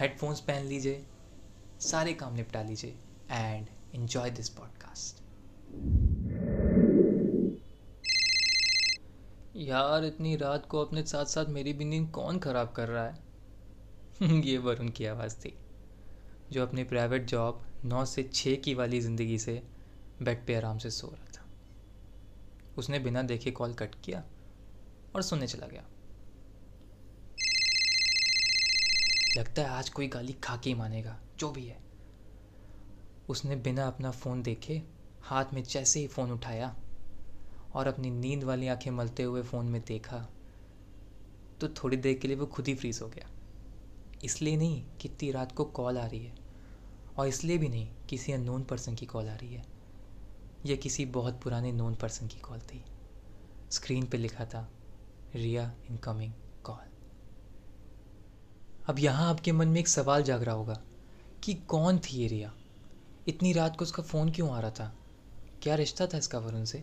Headphones पहन लीजिए, सारे काम निपटा लीजिए एंड एन्जॉय दिस पॉडकास्ट यार, इतनी रात को अपने साथ साथ मेरी भी नींद कौन ख़राब कर रहा है? ये वरुण की आवाज़ थी, जो अपनी प्राइवेट जॉब नौ से छः की वाली ज़िंदगी से बेड पे आराम से सो रहा था। उसने बिना देखे कॉल कट किया और सोने चला गया। लगता है आज कोई गाली खा के ही मानेगा, जो भी है। उसने बिना अपना फ़ोन देखे, हाथ में जैसे ही फ़ोन उठाया और अपनी नींद वाली आँखें मलते हुए फ़ोन में देखा तो थोड़ी देर के लिए वो खुद ही फ्रीज हो गया। इसलिए नहीं कितनी रात को कॉल आ रही है और इसलिए भी नहीं किसी अननोन पर्सन की कॉल आ रही है। यह किसी बहुत पुराने नोन पर्सन की कॉल थी। स्क्रीन पे लिखा था, रिया इनकमिंग। अब यहाँ आपके मन में एक सवाल जाग रहा होगा कि कौन थी ये रिया? इतनी रात को उसका फ़ोन क्यों आ रहा था? क्या रिश्ता था इसका वरुण से?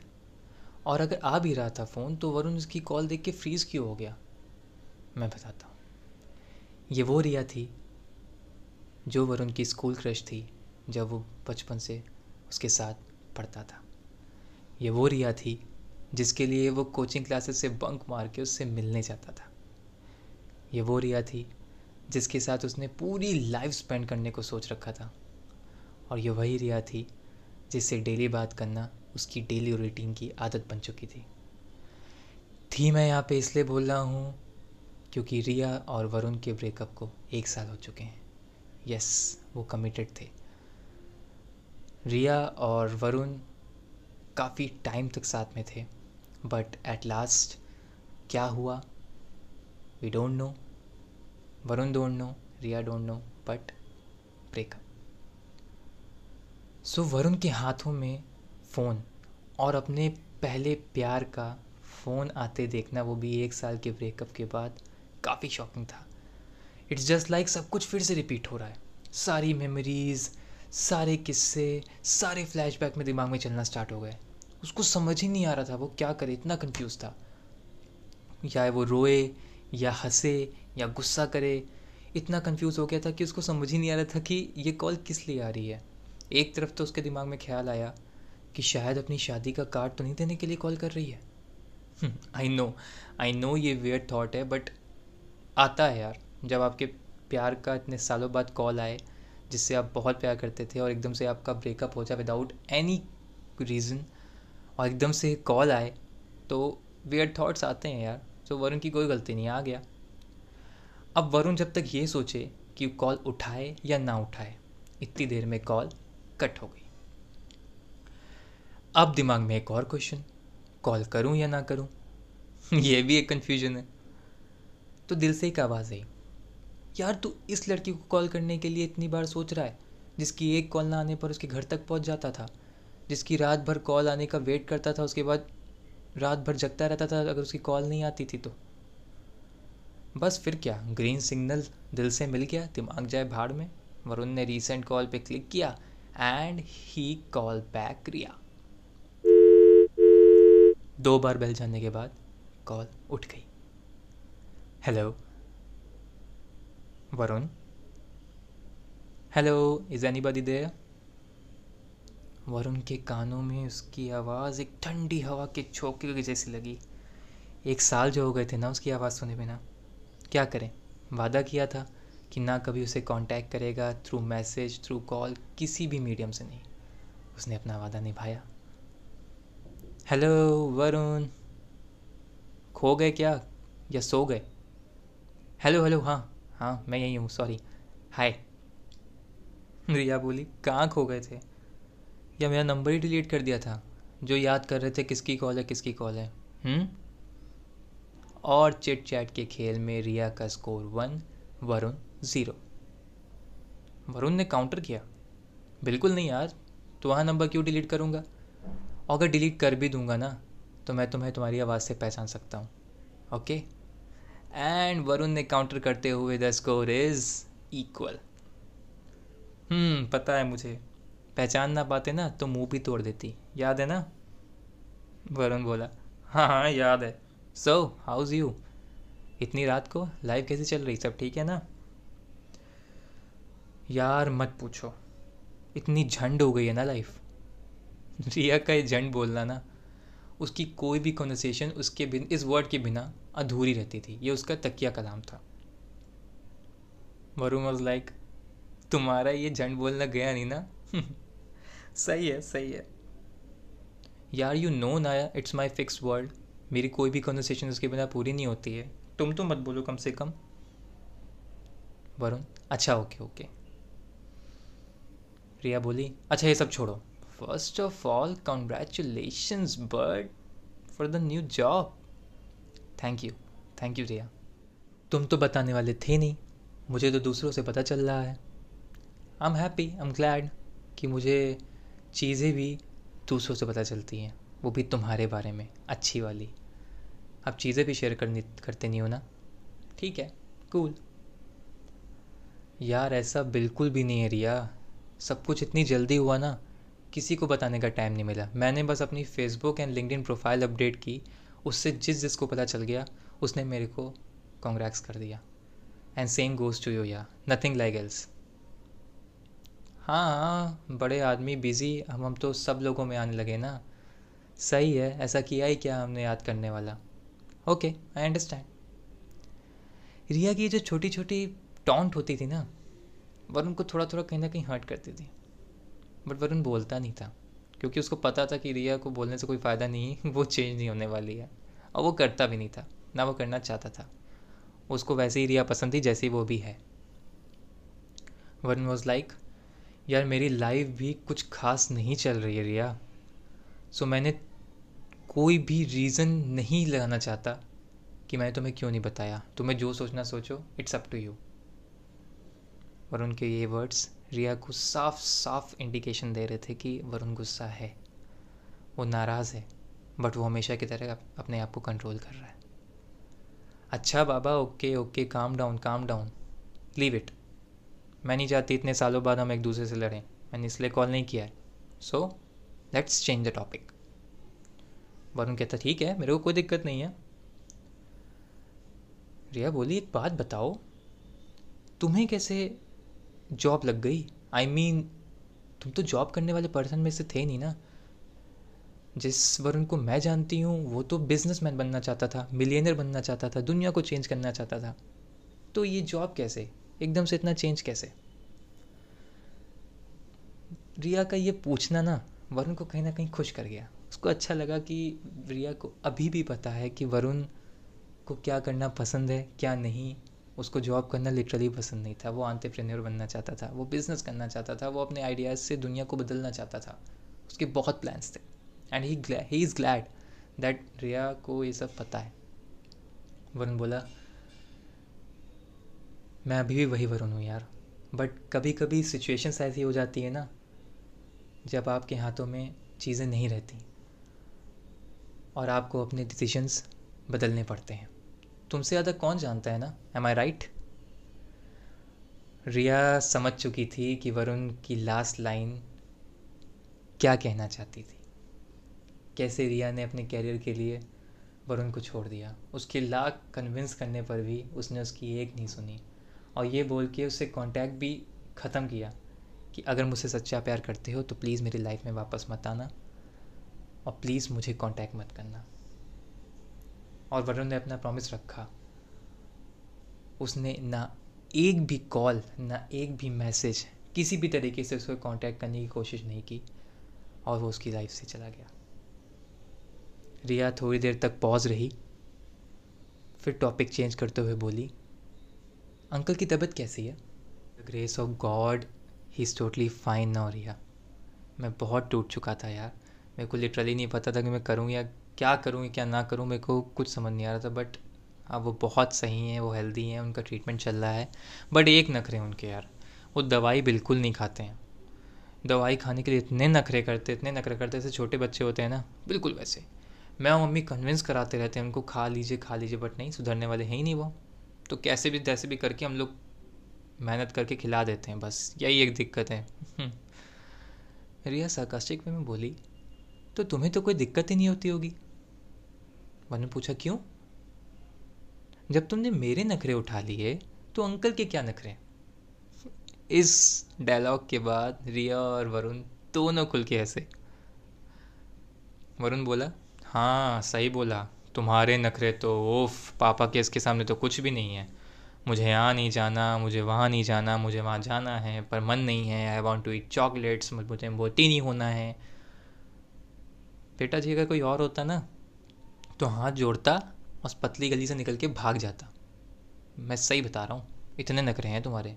और अगर आ भी रहा था फ़ोन तो वरुण उसकी कॉल देख के फ्रीज़ क्यों हो गया? मैं बताता हूँ। ये वो रिया थी जो वरुण की स्कूल क्रश थी, जब वो बचपन से उसके साथ पढ़ता था। ये वो रिया थी जिसके लिए वो कोचिंग क्लासेस से बंक मार के उससे मिलने जाता था। ये वो रिया थी जिसके साथ उसने पूरी लाइफ स्पेंड करने को सोच रखा था। और ये वही रिया थी जिससे डेली बात करना उसकी डेली रूटीन की आदत बन चुकी थी। थी मैं यहाँ पे इसलिए बोल रहा हूँ क्योंकि रिया और वरुण के ब्रेकअप को एक साल हो चुके हैं। यस वो कमिटेड थे। रिया और वरुण काफ़ी टाइम तक साथ में थे बट एट लास्ट क्या हुआ? We don't know Varun don't know Riya don't know but breakup so Varun के हाथों में फ़ोन और अपने पहले प्यार का फ़ोन आते देखना, वो भी एक साल के ब्रेकअप के बाद, काफ़ी शॉकिंग था। इट्स जस्ट लाइक सब कुछ फिर से रिपीट हो रहा है। सारी मेमोरीज़ सारे किस्से, सारे फ्लैशबैक में दिमाग में चलना स्टार्ट हो गए। उसको समझ ही नहीं आ रहा था वो क्या करे, इतना कंफ्यूज था। या वो रोए, या हंसे या गुस्सा करे, इतना कंफ्यूज हो गया था कि उसको समझ ही नहीं आ रहा था कि ये कॉल किस लिए आ रही है। एक तरफ़ तो उसके दिमाग में ख्याल आया कि शायद अपनी शादी का कार्ड तो नहीं देने के लिए कॉल कर रही है। आई नो आई नो ये वेयर थाट है बट आता है यार। जब आपके प्यार का इतने सालों बाद कॉल आए, जिससे आप बहुत प्यार करते थे और एकदम से आपका ब्रेकअप हो जाए विदाउट एनी रीज़न और एकदम से कॉल आए तो वेयर थाट्स आते हैं यार। तो वरुण की कोई गलती नहीं, आ गया। अब वरुण जब तक ये सोचे कि कॉल उठाए या ना उठाए, इतनी देर में कॉल कट हो गई। अब दिमाग में एक और क्वेश्चन कॉल करूँ या ना करूँ? ये भी एक कन्फ्यूज़न है। तो दिल से एक आवाज़ आई, यार, तू इस लड़की को कॉल करने के लिए इतनी बार सोच रहा है, जिसकी एक कॉल ना आने पर उसके घर तक पहुँच जाता था, जिसकी रात भर कॉल आने का वेट करता था, उसके बाद रात भर जगता रहता था, अगर उसकी कॉल नहीं आती थी तो? बस फिर क्या ग्रीन सिग्नल दिल से मिल गया, दिमाग जाए भाड़ में। वरुण ने रीसेंट कॉल पे क्लिक किया and he call back Riya. दो बार बेल जाने के बाद कॉल उठ गई। Hello Varun? Hello is anybody there Varun के कानों में उसकी आवाज़ एक ठंडी हवा के छोके जैसी लगी। एक साल जो हो गए थे ना उसकी आवाज़ सुने बिना। क्या करें? वादा किया था कि ना कभी उसे कांटेक्ट करेगा थ्रू मैसेज थ्रू कॉल किसी भी मीडियम से नहीं। उसने अपना वादा निभाया। हेलो वरुण। खो गए क्या? या सो गए? हेलो हेलो हाँ हाँ मैं यही हूँ सॉरी हाय रिया बोली, कहाँ खो गए थे? या मेरा नंबर ही डिलीट कर दिया था। जो याद कर रहे थे, किसकी कॉल है, किसकी कॉल है। हुँ? और चिट चैट के खेल में रिया का score one, Varun zero. Varun ने काउंटर किया। बिल्कुल नहीं यार तो वहाँ नंबर क्यों डिलीट करूँगा? अगर डिलीट कर भी दूँगा ना तो मैं तुम्हें तुम्हारी आवाज़ से पहचान सकता हूँ। ओके एंड वरुण ने काउंटर करते हुए the score is equal hmm पता है मुझे। पहचान ना पाते ना तो मुँह भी तोड़ देती। याद है ना? वरुण बोला हाँ हाँ याद है। सो हाउज यू इतनी रात को लाइफ कैसे चल रही? सब ठीक है ना? यार, मत पूछो। इतनी झंड हो गई है ना लाइफ रिया का ये झंड बोलना ना, उसकी कोई भी कॉन्वर्सेशन उसके बिन, इस वर्ड के बिना अधूरी रहती थी। ये उसका तकिया कलाम था। वरुण वॉज़ लाइक तुम्हारा ये झंड बोलना गया नहीं ना? सही है सही है। यार यू नो नाया इट्स माई फिक्स वर्ल्ड मेरी कोई भी कन्वर्सेशन उसके बिना पूरी नहीं होती है। तुम तो मत बोलो कम से कम। वरुण अच्छा ओके ओके रिया बोली अच्छा ये सब छोड़ो। First of all congratulation bird for the new job thank you thank you Riya तुम तो बताने वाले थे नहीं। मुझे तो दूसरों से पता चल रहा है। I am happy I am glad कि मुझे चीज़ें भी दूसरों से पता चलती हैं। वो भी तुम्हारे बारे में, अच्छी वाली। अब चीज़ें भी शेयर करनी, करते नहीं हो ना? ठीक है कूल यार, ऐसा बिल्कुल भी नहीं है रिया। सब कुछ इतनी जल्दी हुआ ना, किसी को बताने का टाइम नहीं मिला। मैंने बस अपनी Facebook and linked profile update की। उससे जिस जिसको पता चल गया, उसने मेरे को कॉन्ग्रेक्स कर दिया। And same goes to you या नथिंग लाइक एल्स हाँ बड़े आदमी बिज़ी हम हम तो सब लोगों में आने लगे ना। सही है, ऐसा किया ही क्या हमने याद करने वाला? ओके आई अंडरस्टैंड रिया की जो छोटी छोटी टॉन्ट होती थी ना, वरुण को थोड़ा थोड़ा कहीं ना कहीं हर्ट करती थी। बट वरुण बोलता नहीं था, क्योंकि उसको पता था कि रिया को बोलने से कोई फ़ायदा नहीं वो चेंज नहीं होने वाली है। और वो करता भी नहीं था, ना वो करना चाहता था। उसको वैसे ही रिया पसंद थी, जैसी वो भी है। वरुण वॉज़ लाइक यार, मेरी लाइफ भी कुछ खास नहीं चल रही है रिया। सो मैंने कोई भी रीज़न नहीं लगाना चाहता कि मैंने तुम्हें क्यों नहीं बताया? तुम्हें जो सोचना सोचो it's up to you Varun के ये वर्ड्स रिया को साफ़ साफ़ इंडिकेशन दे रहे थे कि वरुण गुस्सा है। वो नाराज़ है बट वो हमेशा की तरह अपने आप को कंट्रोल कर रहा है। अच्छा बाबा okay okay calm down calm down leave it मैं नहीं चाहती इतने सालों बाद हम एक दूसरे से लड़ें। मैंने इसलिए कॉल नहीं किया है। So let's change the topic Varun कहता ठीक है मेरे को कोई दिक्कत नहीं है। रिया बोली एक बात बताओ तुम्हें कैसे जॉब लग गई? आई I मीन mean, तुम तो जॉब करने वाले पर्सन में से थे नहीं ना। जिस वरुण को मैं जानती हूँ वो तो बिजनेसमैन बनना चाहता था मिलियनर बनना चाहता था दुनिया को चेंज करना चाहता था। तो ये जॉब कैसे? एकदम से इतना चेंज कैसे? रिया का ये पूछना ना वरुण को कहीं ना कहीं खुश कर गया। उसको अच्छा लगा कि रिया को अभी भी पता है कि वरुण को क्या करना पसंद है, क्या नहीं। उसको जॉब करना लिटरली पसंद नहीं था। वो आंट्रप्रेन्योर बनना चाहता था। वो बिज़नेस करना चाहता था। वो अपने आइडियाज़ से दुनिया को बदलना चाहता था। उसके बहुत प्लान्स थे। And he he is glad that Riya को ये सब पता है। वरुण बोला, मैं अभी भी वही वरुण हूँ यार। बट कभी कभी सिचुएशंस ऐसी हो जाती है ना, जब आपके हाथों में चीज़ें नहीं रहती। और आपको अपने डिसीजंस बदलने पड़ते हैं। तुमसे ज़्यादा कौन जानता है ना? एम आई राइट रिया समझ चुकी थी कि वरुण की लास्ट लाइन क्या कहना चाहती थी। कैसे रिया ने अपने कैरियर के लिए वरुण को छोड़ दिया? उसके लाख कन्विंस करने पर भी उसने उसकी एक नहीं सुनी। और ये बोल के उससे कांटेक्ट भी ख़त्म किया कि अगर मुझसे सच्चा प्यार करते हो तो प्लीज़ मेरी लाइफ में वापस मत आना। और प्लीज़ मुझे कांटेक्ट मत करना। और वरुण ने अपना प्रॉमिस रखा। उसने ना एक भी कॉल ना एक भी मैसेज किसी भी तरीके से उसको कांटेक्ट करने की कोशिश नहीं की और वो उसकी लाइफ से चला गया। रिया थोड़ी देर तक पॉज रही, फिर टॉपिक चेंज करते हुए बोली, अंकल की तबीयत कैसी है? Grace of God he is totally fine ना रिया। मैं बहुत टूट चुका था यार। मेरे को लिटरली नहीं पता था कि मैं करूँ या क्या करूँ क्या ना करूँ, मेरे को कुछ समझ नहीं आ रहा था बट अब वो बहुत सही हैं, वो हेल्दी हैं, उनका ट्रीटमेंट चल रहा है। बट एक नखरे हैं उनके यार, वो दवाई बिल्कुल नहीं खाते हैं। दवाई खाने के लिए इतने नखरे करते, इतने नखरे करते, जैसे छोटे बच्चे होते हैं ना, बिल्कुल वैसे। मैं और मम्मी कन्विंस कराते रहते हैं उनको, खा लीजिए खा लीजिए बट नहीं, सुधरने वाले हैं ही नहीं वो। तो कैसे भी, जैसे भी करके हम लोग मेहनत करके खिला देते हैं, बस, यही एक दिक्कत है। रिया, sarcastic में मैं बोली तो तुम्हें तो कोई दिक्कत ही नहीं होती होगी। मैंने पूछा, क्यों? जब तुमने मेरे नखरे उठा लिए तो अंकल के क्या नखरे इस डायलॉग के बाद रिया और वरुण दोनों खुल के हंसे। वरुण बोला हाँ सही बोला। तुम्हारे नखरे तो ओफ पापा के इसके सामने तो कुछ भी नहीं है। मुझे यहाँ नहीं जाना, मुझे वहाँ नहीं जाना, मुझे वहाँ जाना है, पर मन नहीं है। I want to eat chocolates मुझे मोटी नहीं होना है। बेटा जी अगर कोई और होता ना तो हाथ जोड़ता, उस पतली गली से निकल के भाग जाता। मैं सही बता रहा हूँ, इतने नखरे हैं तुम्हारे।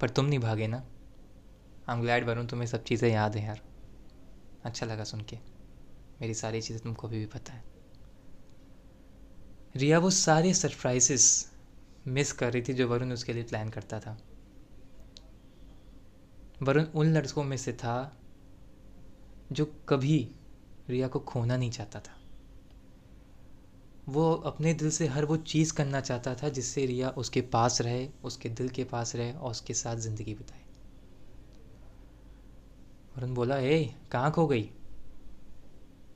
पर तुम नहीं भागे ना। आई एम ग्लैड वरुण, तुम्हें सब चीज़ें याद हैं यार। अच्छा लगा सुन के। मेरी सारी चीज़ें तुमको अभी भी पता है। रिया, वो सारे सरप्राइजेस मिस कर रही थी जो वरुण उसके लिए प्लान करता था। वरुण उन लड़कों में से था जो कभी रिया को खोना नहीं चाहता था। वो अपने दिल से हर वो चीज़ करना चाहता था जिससे रिया उसके पास रहे, उसके दिल के पास रहे और उसके साथ ज़िंदगी बिताए। वरुण बोला, ए, कहाँ खो गई?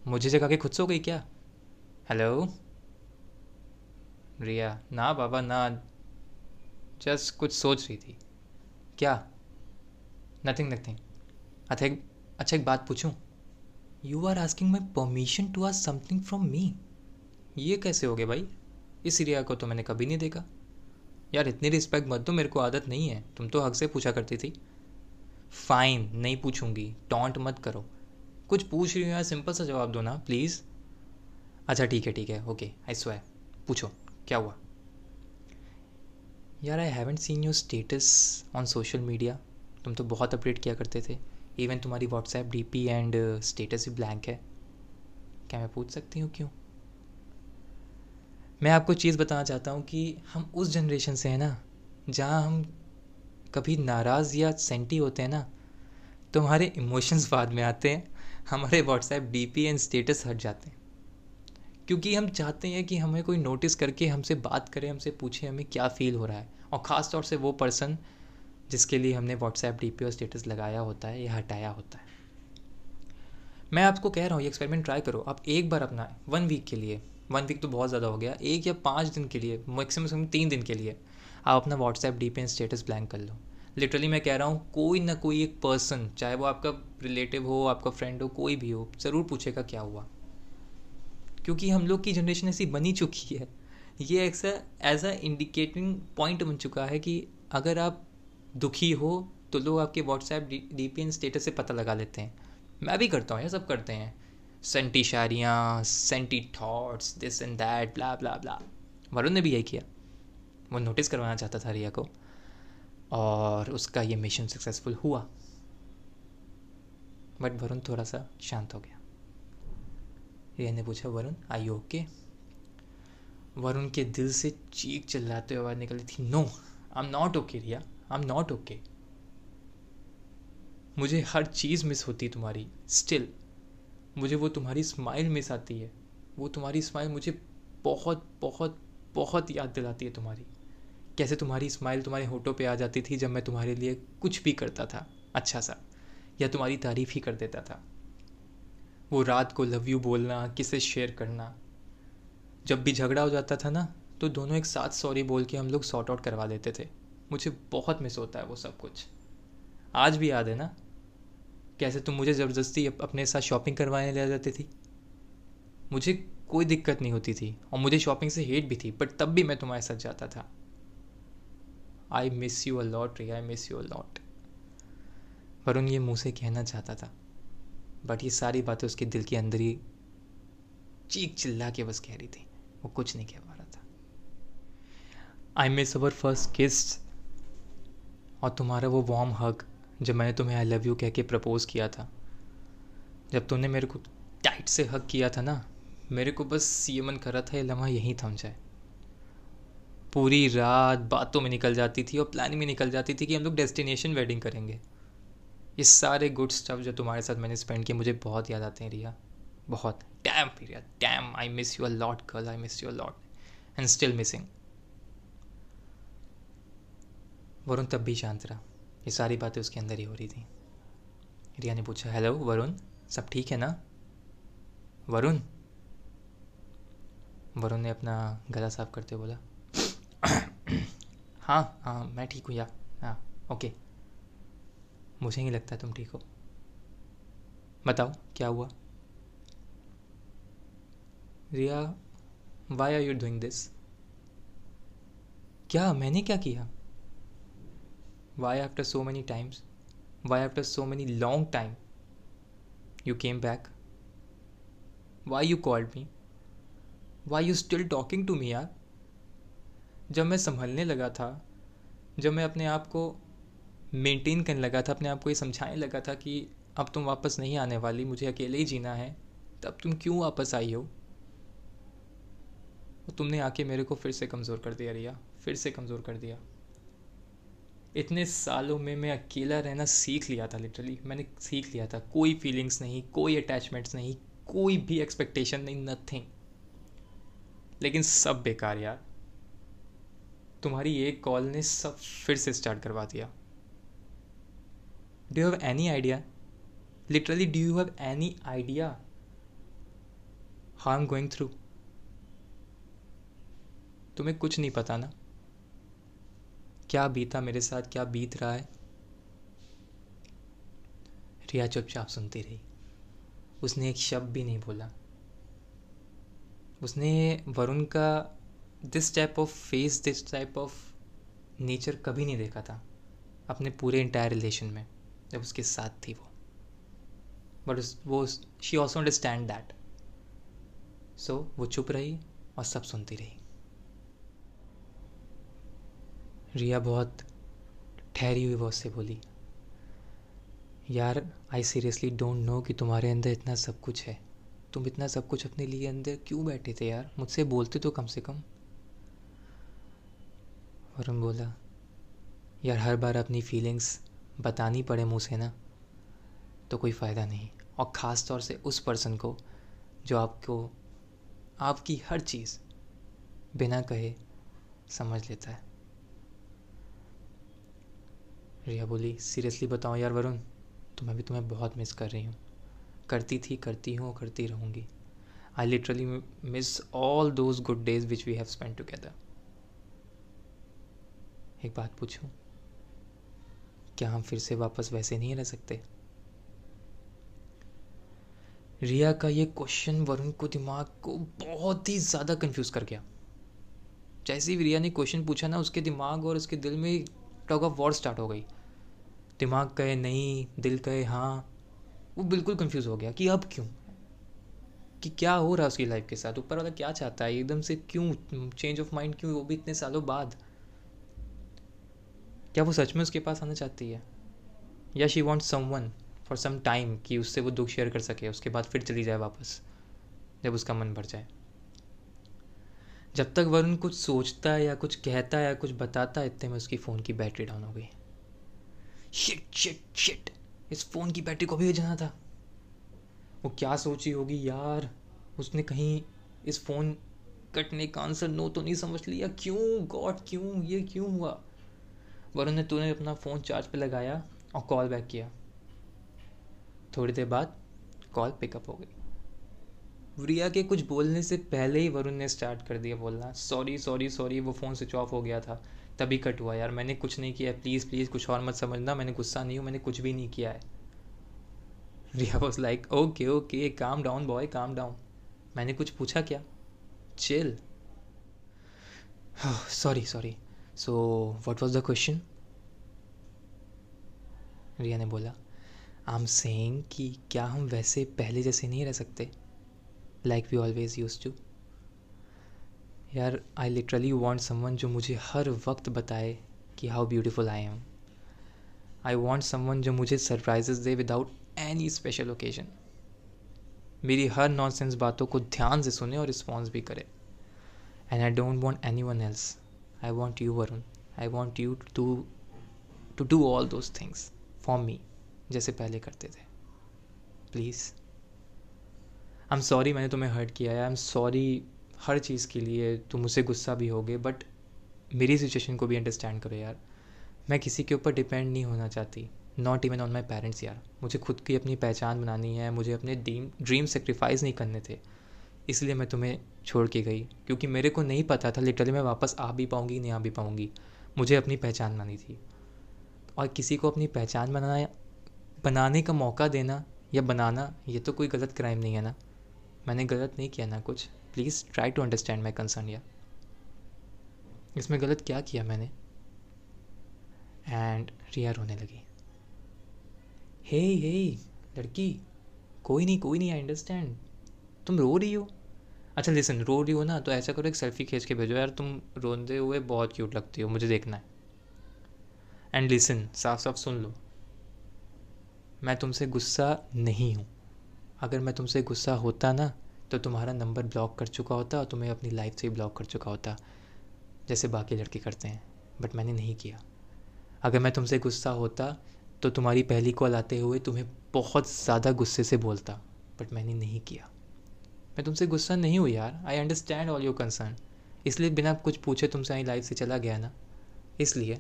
मुझे जगा के खुद सो गई क्या? हेलो रिया, ना बाबा, ना जस्ट कुछ सोच रही थी। क्या? नथिंग नथिंग अच्छा एक अच्छा एक बात पूछूँ? You are asking my permission to ask something from me ये कैसे हो गए भाई? इस रिया को तो मैंने कभी नहीं देखा। यार, इतनी रिस्पेक्ट मत दो, मेरे को आदत नहीं है। तुम तो हक से पूछा करती थी। फाइन नहीं पूछूँगी। टॉन्ट मत करो। कुछ पूछ रही हो यार सिंपल सा जवाब दो ना प्लीज़ अच्छा ठीक है ठीक है ओके आई स्वे पूछो, क्या हुआ? यार I haven't seen your status on social media तुम तो बहुत अपडेट किया करते थे। इवन तुम्हारी WhatsApp D P and status भी ब्लैंक है। क्या मैं पूछ सकती हूँ क्यों? मैं आपको चीज़ बताना चाहता हूँ कि हम उस जनरेशन से हैं ना, जहाँ हम कभी नाराज़ या सेंटी होते हैं ना तो हमारे इमोशंस बाद में आते हैं, हमारे WhatsApp D P and status हट जाते हैं। क्योंकि हम चाहते हैं कि हमें कोई नोटिस करके हमसे बात करे, हमसे पूछे हमें क्या फ़ील हो रहा है। और ख़ास तौर से वो पर्सन जिसके लिए हमने व्हाट्सएप डी पी स्टेटस लगाया होता है, या हटाया होता है। मैं आपको कह रहा हूँ, ये एक्सपेरिमेंट ट्राई करो। आप एक बार अपना वन वीक के लिए वन वीक तो बहुत ज़्यादा हो गया, एक या पाँच दिन के लिए मैक्सिमम तीन दिन के लिए, आप अपना WhatsApp D P status blank कर लो। लिटरली मैं कह रहा हूँ, कोई ना कोई एक पर्सन चाहे वो आपका रिलेटिव हो, आपका फ्रेंड हो, कोई भी हो, ज़रूर पूछेगा क्या हुआ। क्योंकि हम लोग की जनरेशन ऐसी बनी चुकी है। ये ऐसा एज अ इंडिकेटिंग पॉइंट बन चुका है कि अगर आप दुखी हो तो लोग आपके WhatsApp D P and status से पता लगा लेते हैं। मैं भी करता हूँ ये सब करते हैं। Senti शायरियाँ senti thoughts this and that blah blah blah Varun ने भी यही किया। वो नोटिस करवाना चाहता था रिया को। और उसका ये मिशन सक्सेसफुल हुआ। बट वरुण थोड़ा सा शांत हो गया। रिया ने पूछा, वरुण आई ओके वरुण के दिल से चीख चिल्लाते हुए आवाज़ निकली थी no I am not okay Riya. I am not okay मुझे हर चीज़ मिस होती तुम्हारी। स्टिल मुझे वो तुम्हारी स्माइल मिस आती है। वो तुम्हारी स्माइल मुझे बहुत बहुत बहुत याद दिलाती है तुम्हारी। कैसे तुम्हारी स्माइल तुम्हारे होठों पे आ जाती थी जब मैं तुम्हारे लिए कुछ भी करता था अच्छा सा, या तुम्हारी तारीफ़ ही कर देता था। वो रात को लव यू बोलना, किसे शेयर करना। जब भी झगड़ा हो जाता था ना तो दोनों एक साथ सॉरी बोल के हम लोग सॉर्ट आउट करवा लेते थे। मुझे बहुत मिस होता है वो सब कुछ। आज भी याद है ना? कैसे तुम मुझे ज़बरदस्ती अपने साथ शॉपिंग करवाने ले जाती थी? मुझे कोई दिक्कत नहीं होती थी और मुझे शॉपिंग से हेट भी थी बट तब भी मैं तुम्हारे साथ जाता था। I miss you a lot Riya I miss you a lot Varun ये मुँह से कहना चाहता था बट ये सारी बातें उसके दिल के अंदर ही चीख चिल्ला के बस कह रही थी। वो कुछ नहीं कह पा रहा था। आई मिस अवर फ़र्स्ट किस और तुम्हारा वो वार्म हक जब मैंने तुम्हें आई लव यू कह के प्रपोज किया था। जब तुमने मेरे को टाइट से हक किया था ना, मेरे को बस ये मन कर रहा था, ये लम्हा यहीं थम जाए। पूरी रात बातों में निकल जाती थी और प्लानिंग में निकल जाती थी कि हम लोग डेस्टिनेशन वेडिंग करेंगे। ये सारे गुड स्टफ़ जो तुम्हारे साथ मैंने स्पेंड किए, मुझे बहुत याद आते हैं, रिया। बहुत। Damn Riya damn I miss you a lot girl I miss you a lot and still missing Varun तब भी शांत रहा। ये सारी बातें उसके अंदर ही हो रही थी। रिया ने पूछा, हेलो, वरुण, सब ठीक है ना? वरुण? वरुण ने अपना गला साफ़ करते बोला हाँ हाँ मैं ठीक हूँ यार हाँ ओके। मुझे नहीं लगता तुम ठीक हो। बताओ, क्या हुआ? Riya why are you doing this क्या, मैंने क्या किया? Why after so many times why after so many long time you came back why you called me why you still talking to me यार? जब मैं संभलने लगा था, जब मैं अपने आप को मेंटेन करने लगा था, अपने आप को ये समझाने लगा था कि अब तुम वापस नहीं आने वाली, मुझे अकेले ही जीना है, तब तुम क्यों वापस आई हो? तुमने आके मेरे को फिर से कमज़ोर कर दिया रिया, फिर से कमज़ोर कर दिया। इतने सालों में मैं अकेला रहना सीख लिया था लिटरली मैंने सीख लिया था। कोई फीलिंग्स नहीं, कोई अटैचमेंट्स नहीं, कोई भी एक्सपेक्टेशन नहीं नथिंग लेकिन सब बेकार यार। तुम्हारी एक कॉल ने सब फिर से स्टार्ट करवा दिया। Do have any idea literally do you have any idea how am going through तुम्हें कुछ नहीं पता ना? क्या बीता मेरे साथ, क्या बीत रहा है? रिया चुपचाप सुनती रही। उसने एक शब्द भी नहीं बोला। उसने वरुण का this type of face this type of nature कभी नहीं देखा था, अपने पूरे इंटायर रिलेशन में, जब उसके साथ थी वो। बट वो she also understand that so वो चुप रही और सब सुनती रही। रिया बहुत ठहरी हुई वो से बोली, यार आई सीरियसली डोंट नो कि तुम्हारे अंदर इतना सब कुछ है। तुम इतना सब कुछ अपने लिए अंदर क्यों बैठे थे यार? मुझसे बोलते तो कम से कम। वरुण बोला, यार, हर बार अपनी फीलिंग्स बतानी पड़े मुँह से ना तो कोई फ़ायदा नहीं। और ख़ास तौर से उस पर्सन को, जो आपको, आपकी हर चीज़ बिना कहे समझ लेता है। रिया बोली सीरियसली बताओ यार वरुण तो मैं भी तुम्हें बहुत मिस कर रही हूँ। करती थी, करती हूँ, करती रहूँगी। I literally miss all those good days which we have spend together एक बात पूछूँ, क्या हम फिर से वापस वैसे नहीं रह सकते? रिया का ये क्वेश्चन वरुण को दिमाग को बहुत ही ज़्यादा कंफ्यूज कर गया। जैसे ही रिया ने क्वेश्चन पूछा ना, उसके दिमाग और उसके दिल में टॉक ऑफ़ वॉर स्टार्ट हो गई। दिमाग कहे नहीं, दिल कहे हाँ वो बिल्कुल कंफ्यूज हो गया कि अब क्यों? कि क्या हो रहा है उसकी लाइफ के साथ? ऊपर वाला क्या चाहता है? एकदम से क्यों? चेंज ऑफ़ माइंड क्यों? वो भी इतने सालों बाद। क्या वो सच में उसके पास आना चाहती है? या she want someone for some time कि उससे वो दुख शेयर कर सके, उसके बाद फिर चली जाए वापस, जब उसका मन भर जाए। जब तक वरुण कुछ सोचता है या कुछ कहता है या कुछ बताता है, इतने में उसकी फ़ोन की बैटरी डाउन हो गई। शिट शिट शिट इस फ़ोन की बैटरी को भी जाना था। वो क्या सोची होगी यार? उसने कहीं इस फ़ोन कटने का आंसर नो तो नहीं समझ लिया? क्यों? गॉड क्यों? ये क्यों हुआ? वरुण ने तूने अपना फ़ोन चार्ज पे लगाया और कॉल बैक किया। थोड़ी देर बाद कॉल पिकअप हो गई। रिया के कुछ बोलने से पहले ही वरुण ने स्टार्ट कर दिया बोलना। सॉरी सॉरी सॉरी वो फ़ोन स्विच ऑफ़ हो गया था। तभी कट हुआ यार, मैंने कुछ नहीं किया। प्लीज़ प्लीज़ कुछ और मत समझना, मैंने गुस्सा नहीं हूँ, मैंने कुछ भी नहीं किया है। Riya was like okay okay calm down boy calm down मैंने कुछ पूछा क्या? Chill sorry sorry so what was the question Riya ने बोला आई एम सेइंग कि क्या हम वैसे पहले जैसे नहीं रह सकते? Like we always use to यार आई लिटरली वॉन्ट समवन जो मुझे हर वक्त बताए कि how beautiful I am I want someone जो मुझे सरप्राइजेस दे विदाउट एनी स्पेशल ओकेजन मेरी हर नॉनसेंस बातों को ध्यान से सुने और रिस्पॉन्स भी करे and I don't want anyone else I want you Varun I want you to to do all those things for me जैसे पहले करते थे. प्लीज़ आई एम सॉरी मैंने तुम्हें हर्ट किया है। आई एम सॉरी हर चीज़ के लिए तुम मुझसे गुस्सा भी होगे बट मेरी सिचुएशन को भी अंडरस्टैंड करो यार। मैं किसी के ऊपर डिपेंड नहीं होना चाहती। Not even on my parents यार। मुझे खुद की अपनी पहचान बनानी है। मुझे अपने ड्रीम ड्रीम सेक्रीफाइस नहीं करने थे। इसलिए मैं तुम्हें छोड़ के गई। क्योंकि मेरे को नहीं पता था लिटरली मैं वापस आ भी पाऊँगी, नहीं आ भी पाऊँगी। मुझे अपनी पहचान बनानी थी। और किसी को अपनी पहचान बनाना बनाने का मौका देना या बनाना, ये तो कोई गलत क्राइम नहीं है ना? मैंने गलत नहीं किया ना कुछ। Please try to understand my concern या इसमें गलत क्या किया मैंने? एंड रिया रोने लगी। हे हे लड़की, कोई नहीं कोई नहीं आई अंडरस्टैंड तुम रो रही हो? अच्छा लिसन रो रही हो ना तो ऐसा करो, एक सेल्फी खींच के भेजो। यार, तुम रोते हुए, बहुत क्यूट लगती हो, मुझे देखना है। एंड लिसन साफ़ साफ़ सुन लो। मैं तुमसे गुस्सा नहीं हूँ। अगर मैं तुमसे गुस्सा होता ना तो तुम्हारा नंबर ब्लॉक कर चुका होता और तुम्हें अपनी लाइफ से ही ब्लॉक कर चुका होता, जैसे बाकी लड़के करते हैं बट मैंने नहीं किया। अगर मैं तुमसे गुस्सा होता तो तुम्हारी पहली कॉल आते हुए तुम्हें बहुत ज़्यादा गुस्से से बोलता बट मैंने नहीं किया। मैं तुमसे गुस्सा नहीं हूँ यार I understand all your concern इसलिए बिना कुछ पूछे तुमसे आई लाइफ से चला गया ना। इसलिए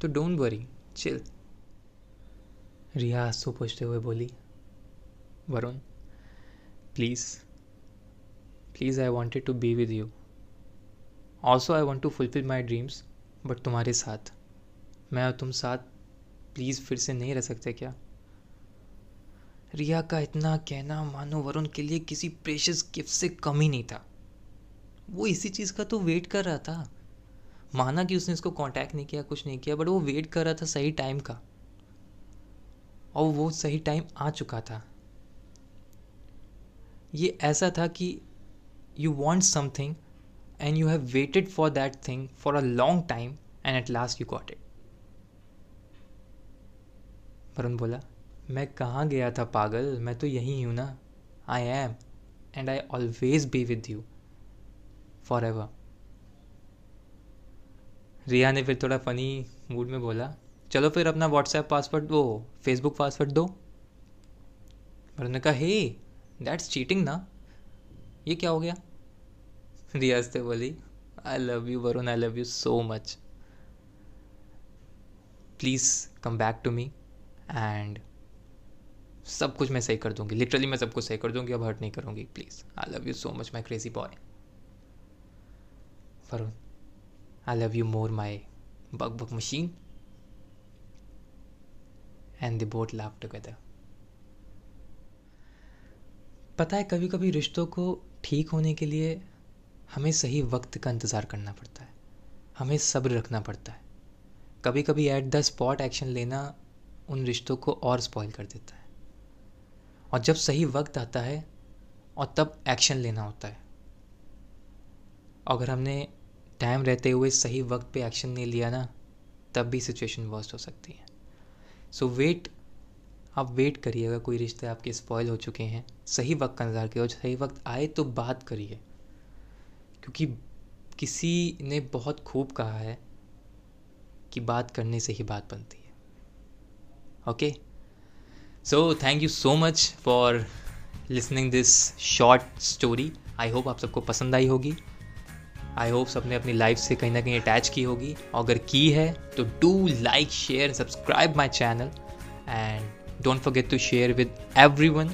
तो डोंट वरी चिल रिया आँसू पूछते हुए बोली Varun please please I wanted to be with you also I want to fulfil my dreams but तुम्हारे साथ। मैं और तुम साथ प्लीज़ फिर से नहीं रह सकते क्या? रिया का इतना कहना मानो वरुण के लिए किसी प्रेशियस गिफ्ट से कम ही नहीं था। वो इसी चीज़ का तो वेट कर रहा था। माना कि उसने इसको कांटेक्ट नहीं किया, कुछ नहीं किया बट वो वेट कर रहा था सही टाइम का। और वो सही टाइम आ चुका था। ये ऐसा था कि you want something and you have waited for that thing for a long time and at last you got it Varun बोला, मैं कहाँ गया था पागल? मैं तो यहीं हूँ ना। I am and I always be with you forever Riya ने फिर थोड़ा फनी मूड में बोला, चलो फिर अपना व्हाट्सएप पासवर्ड वो फेसबुक पासवर्ड दो. वरुण ने कहा, हे दैट्स चीटिंग ना? ये क्या हो गया? रियाज से बोली I love you Varun I love you so much please come back to me and सब कुछ मैं सही कर दूँगी। लिटरली मैं सब कुछ सही कर दूँगी, अब हर्ट नहीं करूँगी। Please I love you so much my crazy boy Varun I love you more my bug bug machine and the boat love together पता है कभी कभी रिश्तों को ठीक होने के लिए हमें सही वक्त का इंतज़ार करना पड़ता है। हमें सब्र रखना पड़ता है। कभी कभी एट द स्पॉट एक्शन लेना उन रिश्तों को और स्पॉइल कर देता है। और जब सही वक्त आता है और तब एक्शन लेना होता है। अगर हमने टाइम रहते हुए सही वक्त पे एक्शन नहीं लिया ना, तब भी सिचुएशन वर्स्ट हो सकती है। सो so वेट आप वेट करिएगा, कोई रिश्ते आपके स्पॉयल हो चुके हैं। सही वक्त का इंतज़ार करिए और सही वक्त आए तो बात करिए क्योंकि किसी ने बहुत खूब कहा है कि बात करने से ही बात बनती है। Okay so thank you so much for listening this short story I hope आप सबको पसंद आई होगी। आई होप सबने अपनी लाइफ से कहीं ना कहीं अटैच की होगी। और अगर की है तो do like share subscribe my channel and don't to share with every everyone.